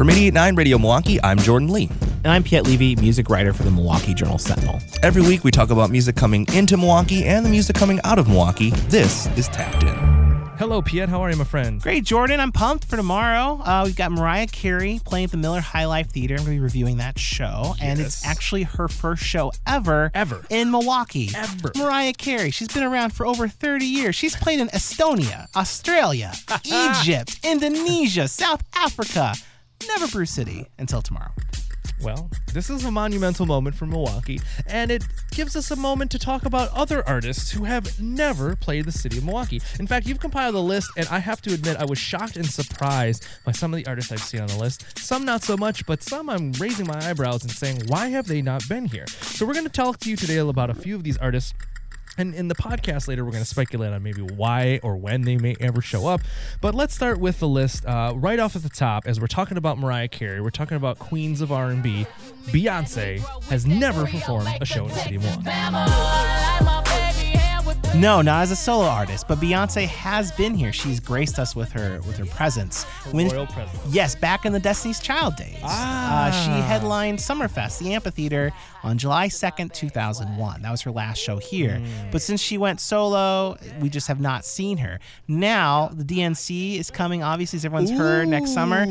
From 88.9 Radio Milwaukee, I'm Jordan Lee. And I'm Piet Levy, music writer for the Milwaukee Journal Sentinel. Every week we talk about music coming into Milwaukee and the music coming out of Milwaukee. This is Tapped In. Hello, Piet. How are you, my friend? Great, Jordan. I'm pumped for tomorrow. Uh, we've got Mariah Carey playing at the Miller High Life Theater. I'm going to be reviewing that show. And it's actually her first show ever. Ever. In Milwaukee. Ever. Mariah Carey. She's been around for over 30 years. She's played in Estonia, Australia, Egypt, Indonesia, South Africa. Never Brew City until tomorrow. Well, this is a monumental moment for Milwaukee, and it gives us a moment to talk about other artists who have never played the city of Milwaukee. In fact, you've compiled a list, and I have to admit, I was shocked and surprised by some of the artists I've seen on the list. Some not so much, but some I'm raising my eyebrows and saying, why have they not been here? So, we're going to talk to you today about a few of these artists. And in the podcast later, we're going to speculate on maybe why or when they may ever show up. But let's start with the list uh, right off at the top. As we're talking about Mariah Carey, we're talking about queens of R&B. Beyonce has never performed a show in city of Milwaukee. No, not as a solo artist, but Beyonce has been here. She's graced us with her with her presence. When- royal presence. Yes, back in the Destiny's Child days. Ah. Uh, she headlined Summerfest, the amphitheater, on July 2nd, 2001. That was her last show here. Hmm. But since she went solo, we just have not seen her. Now, the DNC is coming, obviously, as everyone's heard, next summer.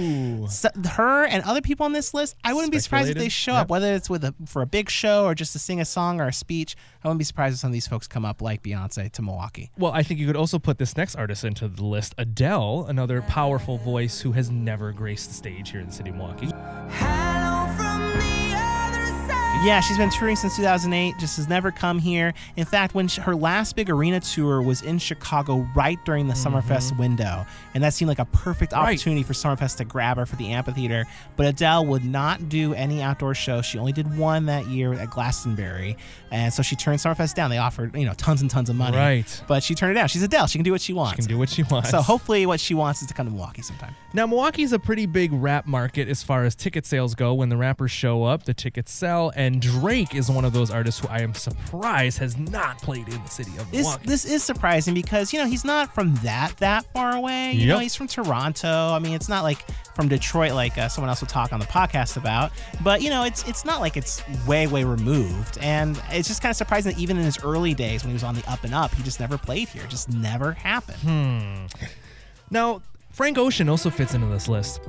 So, her and other people on this list, I wouldn't be surprised if they show Yep. up, whether it's with a, for a big show or just to sing a song or a speech. I wouldn't be surprised if some of these folks come up like Beyonce to Milwaukee. Well, I think you could also put this next artist into the list Adele, another powerful voice who has never graced the stage here in the city of Milwaukee. Yeah, she's been touring since 2008, just has never come here. In fact, when sh her last big arena tour was in Chicago right during the Summerfest mm-hmm. window, and that seemed like a perfect Right. opportunity for Summerfest to grab her for the amphitheater. But Adele would not do any outdoor shows. She only did one that year at Glastonbury, and so she turned Summerfest down. They offered, you know, tons and tons of money. Right. But she turned it down. She's Adele. She can do what she wants. She can do what she wants. So hopefully, what she wants is to come to Milwaukee sometime. Now, Milwaukee's a pretty big rap market as far as ticket sales go. When the rappers show up, the tickets sell, and Drake is one of those artists who I am surprised has not played in the city of This Milwaukee. this is surprising because you know he's not from that that far away. You know he's from Toronto. I mean, it's not like from Detroit like uh, someone else will talk on the podcast about. But you know, it's it's not like it's way way removed, and it's just kind of surprising that even in his early days when he was on the up and up, he just never played here. Just never happened. Hmm. Now, Frank Ocean also fits into this list.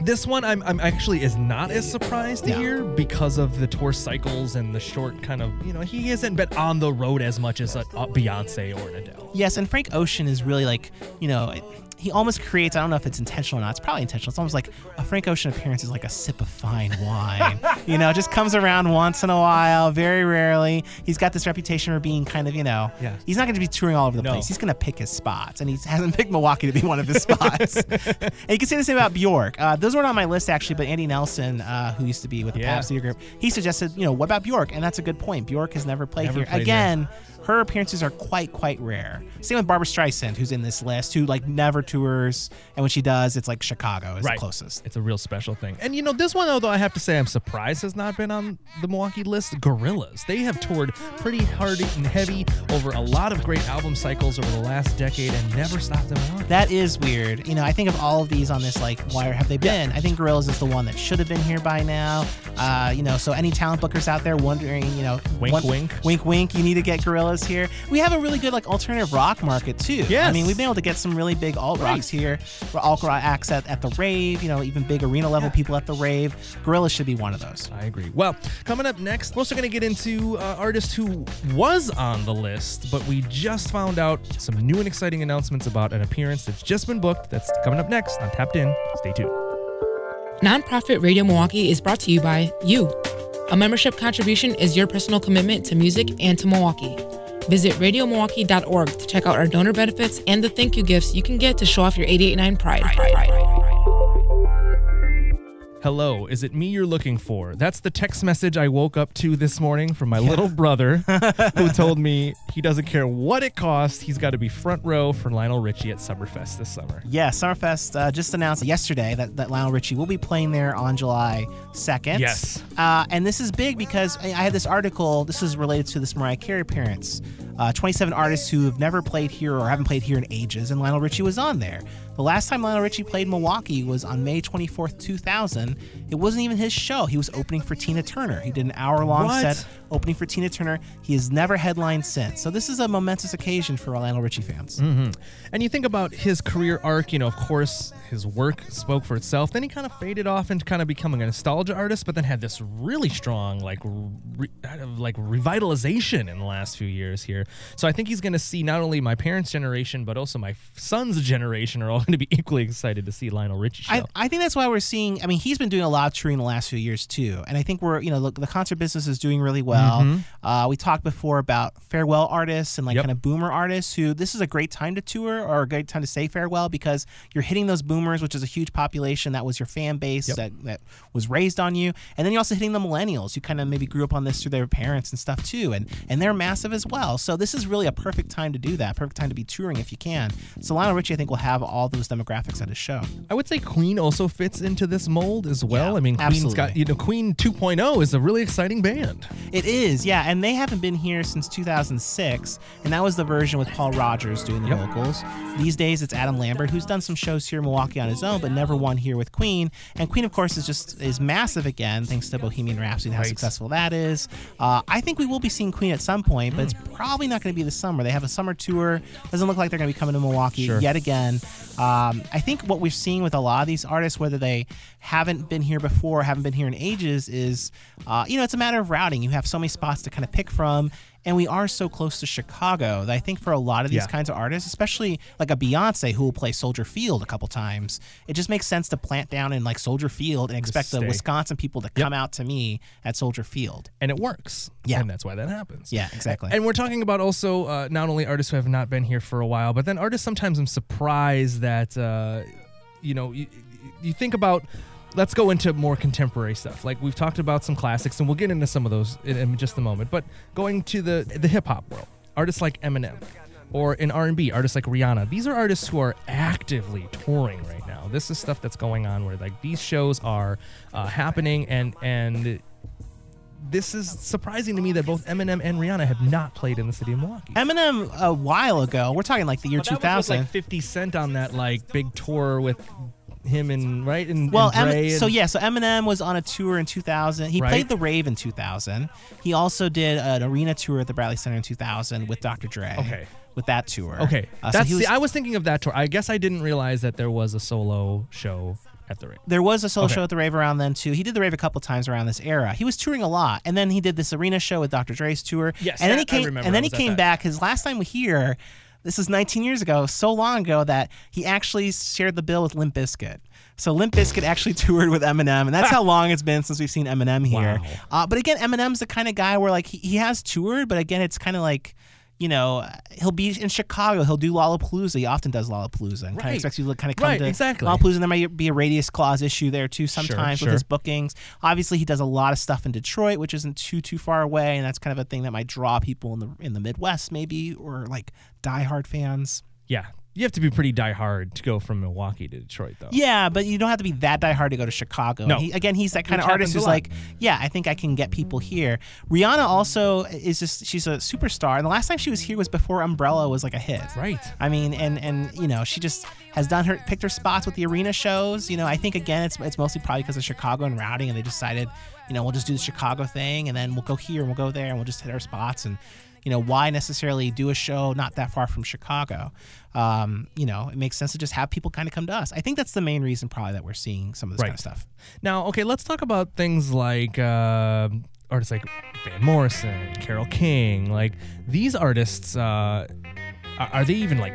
This one I'm, I'm actually is not as surprised to Yeah. hear because of the tour cycles and the short kind of you know he hasn't been on the road as much as a, a Beyonce or an Adele. Yes, and Frank Ocean is really like, you know, he almost creates, I don't know if it's intentional or not, it's probably intentional. It's almost like a Frank Ocean appearance is like a sip of fine wine. you know, just comes around once in a while, very rarely. He's got this reputation for being kind of, you know, Yeah. he's not going to be touring all over the No. place. He's going to pick his spots, and he hasn't picked Milwaukee to be one of his spots. and you can say the same about Bjork. Uh, those weren't on my list, actually, but Andy Nelson, uh, who used to be with the Yeah. Theater Group, he suggested, you know, what about Bjork? And that's a good point. Bjork has never played Never here. played Again, her appearances are quite quite rare. Same with Barbra Streisand, who's in this list, who like never tours, and when she does, it's like Chicago is Right. the closest. It's a real special thing. And you know, this one, although I have to say I'm surprised has not been on the Milwaukee list, Gorillaz. They have toured pretty hard and heavy over a lot of great album cycles over the last decade and never stopped in Milwaukee. That is weird. You know, I think of all of these on this, like, why have they been? I think Gorillaz is the one that should have been here by now. Uh, you know, so any talent bookers out there wondering, you know, Wink, one- wink. wink, wink, you need to get Gorillaz here. We have a really good like alternative rock market too. Yeah, I mean, we've been able to get some really big alt rocks here, alt rock acts at, at the rave. You know, even big arena level people at the rave. Gorilla should be one of those. I agree. Well, coming up next, we're also going to get into uh, artist who was on the list, but we just found out some new and exciting announcements about an appearance that's just been booked. That's coming up next on Tapped In. Stay tuned. Nonprofit Radio Milwaukee is brought to you by you. A membership contribution is your personal commitment to music and to Milwaukee. Visit radiomilwaukee.org to check out our donor benefits and the thank you gifts you can get to show off your 889 pride. Hello, is it me you're looking for? That's the text message I woke up to this morning from my little brother who told me he doesn't care what it costs. He's got to be front row for Lionel Richie at Summerfest this summer. Yeah, Summerfest uh, just announced yesterday that, that Lionel Richie will be playing there on July 2nd. Yes. Uh, and this is big because I I had this article, this is related to this Mariah Carey appearance. Uh, 27 artists who have never played here or haven't played here in ages, and Lionel Richie was on there. The last time Lionel Richie played Milwaukee was on May 24th, 2000. It wasn't even his show. He was opening for Tina Turner. He did an hour long What? set opening for Tina Turner. He has never headlined since. So this is a momentous occasion for Lionel Richie fans. Mm-hmm. And you think about his career arc, you know, of course, his work spoke for itself. Then he kind of faded off into kind of becoming a nostalgia artist, but then had this really strong, like, re- like revitalization in the last few years here. So I think he's going to see not only my parents' generation, but also my son's generation are all going to be equally excited to see Lionel Richie show. I, I think that's why we're seeing. I mean, he's been doing a lot of touring the last few years too, and I think we're you know look, the concert business is doing really well. Uh, we talked before about farewell artists and like Mm-hmm. Yep. kind of boomer artists who this is a great time to tour or a great time to say farewell because you're hitting those boomers, which is a huge population that was your fan base Yep. that that was raised on you, and then you're also hitting the millennials who kind of maybe grew up on this through their parents and stuff too, and and they're massive as well. So this is really a perfect time to do that. Perfect time to be touring if you can. So Lionel Richie, I think, will have all those demographics at his show. I would say Queen also fits into this mold as well. Yeah, I mean, Queen's absolutely. got, you know, Queen 2.0 is a really exciting band. It is, yeah, and they haven't been here since 2006, and that was the version with Paul Rodgers doing the Yep. vocals. These days, it's Adam Lambert who's done some shows here in Milwaukee on his own, but never one here with Queen. And Queen, of course, is just is massive again thanks to Bohemian Rhapsody and how Right. successful that is. Uh, I think we will be seeing Queen at some point, but it's probably not going to be this summer. They have a summer tour. Doesn't look like they're going to be coming to Milwaukee Sure. yet again. Um, I think what we're seeing with a lot of these artists, whether they haven't been here before, haven't been here in ages, is uh, you know it's a matter of routing. You have so many spots to kind of pick from, and we are so close to Chicago that I think for a lot of these Yeah. kinds of artists, especially like a Beyonce who will play Soldier Field a couple times, it just makes sense to plant down in like Soldier Field and expect the. Wisconsin people to come out to me at Soldier Field. And it works. Yeah. And that's why that happens. Yeah, exactly. And we're talking about also uh, not only artists who have not been here for a while, but then artists sometimes I'm surprised that, uh, you know, you, you think about. Let's go into more contemporary stuff. Like we've talked about some classics, and we'll get into some of those in, in just a moment. But going to the the hip hop world, artists like Eminem, or in R and B, artists like Rihanna. These are artists who are actively touring right now. This is stuff that's going on where like these shows are uh, happening, and and this is surprising to me that both Eminem and Rihanna have not played in the city of Milwaukee. Eminem a while ago, we're talking like the year But that was 2000. like 50 Cent on that like big tour with him and right and, Well, and Dre and- so yeah, so Eminem was on a tour in 2000. He Right. played the Rave in 2000. He also did an arena tour at the Bradley Center in 2000 with Dr. Dre. Okay. With that tour. Okay, Uh, that's he was, see, I was thinking of that tour. I guess I didn't realize that there was a solo show at the ring. there was a solo Okay. show at the Rave around then too. He did the Rave a couple times around this era. He was touring a lot, and then he did this arena show with Dr. Dre's tour. Yes, and then he came. And then he came back. His last time we here, this is 19 years ago, so long ago that he actually shared the bill with Limp Bizkit. So Limp Bizkit actually toured with Eminem, and that's how long it's been since we've seen Eminem here. Wow. Uh, but again, Eminem's the kind of guy where like he, he has toured, but again, it's kind of like. You know, he'll be in Chicago. He'll do Lollapalooza. He often does Lollapalooza and kind of expects you to kind of come Right, to exactly. Lollapalooza. And there might be a radius clause issue there too sometimes sure. with his bookings. Obviously, he does a lot of stuff in Detroit, which isn't too too far away, and that's kind of a thing that might draw people in the in the Midwest maybe or like diehard fans. Yeah, you have to be pretty diehard to go from Milwaukee to Detroit, though. Yeah, but you don't have to be that diehard to go to Chicago. No. He, again, he's that kind Which of artist who's like, yeah, I think I can get people here. Rihanna also is just she's a superstar, and the last time she was here was before Umbrella was like a hit. Right. I mean, and and you know, she just has done her picked her spots with the arena shows. You know, I think again, it's it's mostly probably because of Chicago and routing, and they decided, you know, we'll just do the Chicago thing, and then we'll go here and we'll go there, and we'll just hit our spots. And you know, why necessarily do a show not that far from Chicago? Um, you know, it makes sense to just have people kind of come to us. I think that's the main reason probably that we're seeing some of this kind of stuff. Now, okay, let's talk about things like uh, artists like Van Morrison, Carole King. Like these artists, uh, are they even like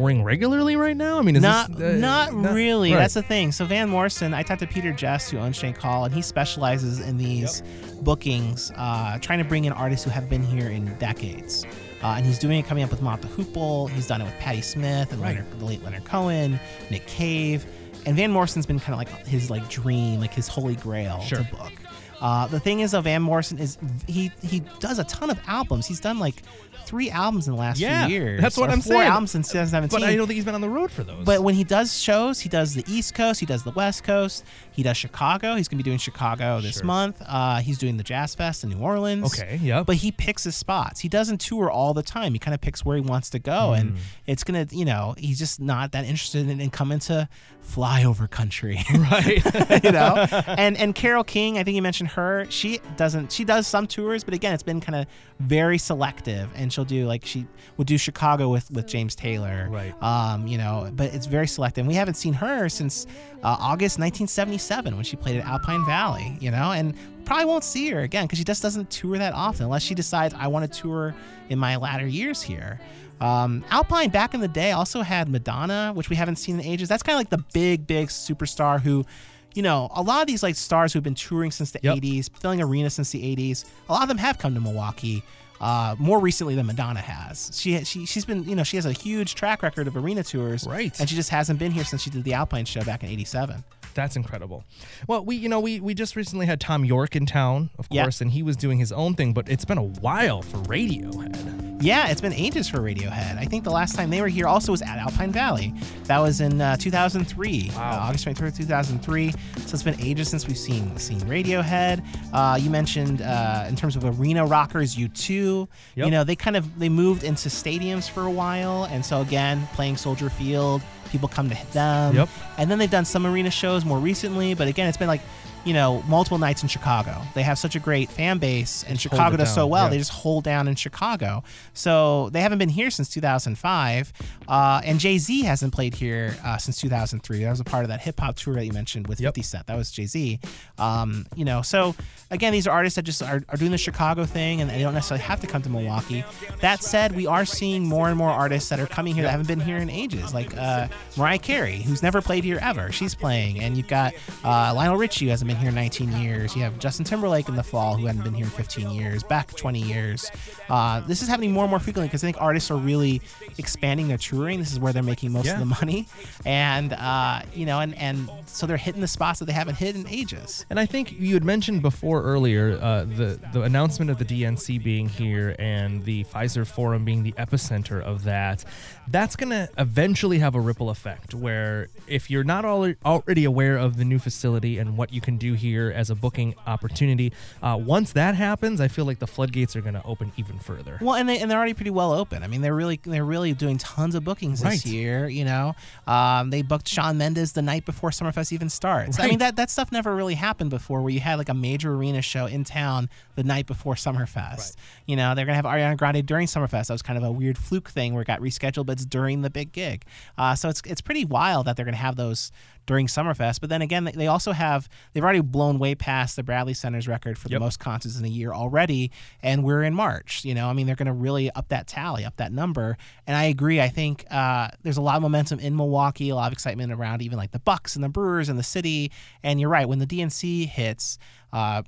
touring regularly right now? I mean, is not, this, uh, not really. right. That's the thing. So Van Morrison, I talked to Peter Jest, who owns Shank Hall, and he specializes in these bookings, uh, trying to bring in artists who have been here in decades. Uh, and he's doing it coming up with Mott the Hoople. He's done it with Patti Smith and Right. Leonard, the late Leonard Cohen, Nick Cave, and Van Morrison's been kind of like his like dream, like his holy grail Sure. to book. Uh, the thing is, though, Van Morrison is he he does a ton of albums. He's done like three albums in the last Yeah, few years. that's what I'm four saying. albums since 2017. But I don't think he's been on the road for those. But when he does shows, he does the East Coast, he does the West Coast, he does Chicago. He's gonna be doing Chicago this Sure. month. Uh, he's doing the Jazz Fest in New Orleans. Okay, yeah. But he picks his spots. He doesn't tour all the time. He kind of picks where he wants to go, and Hmm. it's gonna, you know, he's just not that interested in, in coming to flyover country. right. you know and and carole king i think you mentioned her she doesn't she does some tours but again it's been kind of very selective and she'll do like she would do chicago with with james taylor Right. um you know but it's very selective we haven't seen her since uh, august 1977 when she played at alpine valley you know and probably won't see her again because she just doesn't tour that often unless she decides i want to tour in my latter years here um, Alpine back in the day also had Madonna, which we haven't seen in ages. That's kind of like the big, big superstar who, you know, a lot of these like stars who've been touring since the Yep. 80s, filling arenas since the 80s. A lot of them have come to Milwaukee. Uh, more recently than Madonna has. She she she's been you know she has a huge track record of arena tours, Right. And she just hasn't been here since she did the Alpine show back in '87. That's incredible. Well, we you know we we just recently had Thom Yorke in town, of course, and he was doing his own thing, but it's been a while for Radiohead. Yeah, it's been ages for Radiohead. I think the last time they were here also was at Alpine Valley. That was in uh, 2003, uh, August 23rd, 2003. So it's been ages since we've seen seen Radiohead. Uh, you mentioned uh, in terms of arena rockers, U2. Yep. You know, they kind of they moved into stadiums for a while, and so again, playing Soldier Field, people come to them. Yep. And then they've done some arena shows more recently, but again, it's been like. You know, multiple nights in Chicago. They have such a great fan base, and hold Chicago does so well. yeah. They just hold down in Chicago. So they haven't been here since 2005. Uh, and Jay Z hasn't played here uh, since 2003. That was a part of that hip hop tour that you mentioned with Yep. 50 Cent. That was Jay Z. Um, you know, so again, these are artists that just are, are doing the Chicago thing and they don't necessarily have to come to Milwaukee. That said, we are seeing more and more artists that are coming here that haven't been here in ages, like uh, Mariah Carey, who's never played here ever. She's playing. And you've got uh, Lionel Richie, who hasn't been here in 19 years. You have Justin Timberlake in the fall, who hadn't been here in 15 years, back 20 years. Uh, this is happening more and more frequently because I think artists are really expanding their touring. This is where they're making most Yeah. of the money. And, uh, you know, and, and so they're hitting the spots that they haven't hit in ages. And I think you had mentioned before earlier uh, the the announcement of the DNC being here and the Fiserv Forum being the epicenter of that. That's going to eventually have a ripple effect where if you're not al- already aware of the new facility and what you can do here as a booking opportunity, uh, once that happens, I feel like the floodgates are going to open even further. Well, and they and they're already pretty well open. I mean, they're really they're really doing tons of bookings Right. this year. You know, um, they booked Shawn Mendes the night before Summerfest even starts. I mean, that that stuff never really happened before, where you had like a major arena show in town the night before Summerfest. You know, they're gonna have Ariana Grande during Summerfest. That was kind of a weird fluke thing where it got rescheduled, but it's during the big gig. Uh, so it's it's pretty wild that they're gonna have those during Summerfest. But then again, they- also have they've already blown way past the Bradley Center's record for Yep. the most concerts in a year already, and we're in March. You know, I mean, they're going to really up that tally, up that number. And I agree. I think uh, there's a lot of momentum in Milwaukee, a lot of excitement around even like the Bucks and the Brewers and the city. And you're right, when the DNC hits. Uh,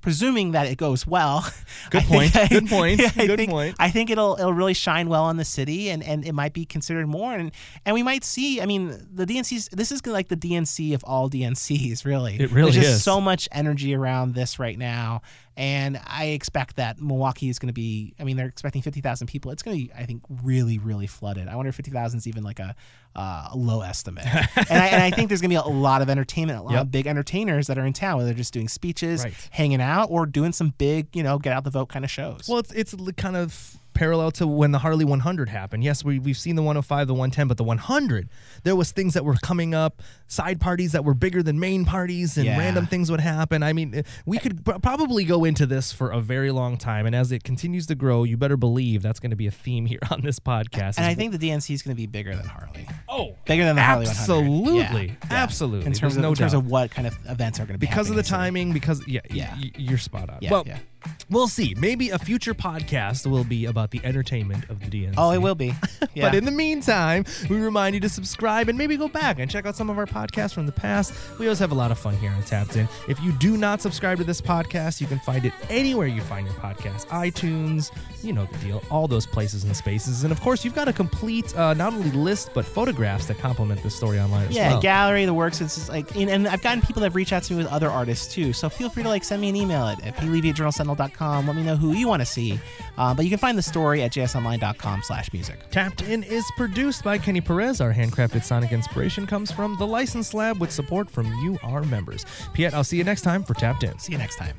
presuming that it goes well. Good I point. Good point. I Good think- point. I think it'll it'll really shine well on the city, and, and it might be considered more, and and we might see. I mean, the DNC's this is like the DNC of all DNCs, really. It really There's just is. so much energy around this right now, and I expect that Milwaukee is going to be. I mean, they're expecting fifty thousand people. It's going to be, I think, really really flooded. I wonder if fifty thousand is even like a, uh, a low estimate. and, I, and I think there's going to be a lot of entertainment, a lot Yep. of big entertainers that are in town, whether they're just doing speeches, Right. hanging out, or doing some big, you know, get out the vote kind of shows. Well, it's it's kind of parallel to when the Harley 100 happened. Yes, we we've seen the 105, the 110, but the 100, there was things that were coming up, side parties that were bigger than main parties, and Yeah. random things would happen. I mean, we could pr- probably go into this for a very long time, and as it continues to grow, you better believe that's going to be a theme here on this podcast. and I think the DNC is going to be bigger than Harley. oh, Bigger than the Harley 100. absolutely, Yeah, absolutely, In terms There's of no in terms doubt. of what kind of events are going to be because of the timing, because yeah, Yeah. y- you're spot on. Yeah, well, yeah. We'll see. Maybe a future podcast will be about the entertainment of the DNC. Oh, it will be. Yeah. But in the meantime, we remind you to subscribe and maybe go back and check out some of our podcasts from the past. We always have a lot of fun here on Tapped In. If you do not subscribe to this podcast, you can find it anywhere you find your podcast iTunes, you know the deal, all those places and spaces. And of course, you've got a complete uh, not only list, but photographs that complement this story online as Yeah, well. gallery, the works. It's just like, and, and I've gotten people that have reached out to me with other artists too. So feel free to like send me an email at, at plevy journalsentinel.com. Let me know who you want to see. Uh, but you can find the story at jsonline.com slash music. Tapped In is produced by Kenny Perez. Our handcrafted sonic inspiration comes from the License Lab with support from you, our members. Piet, I'll see you next time for Tapped In. See you next time.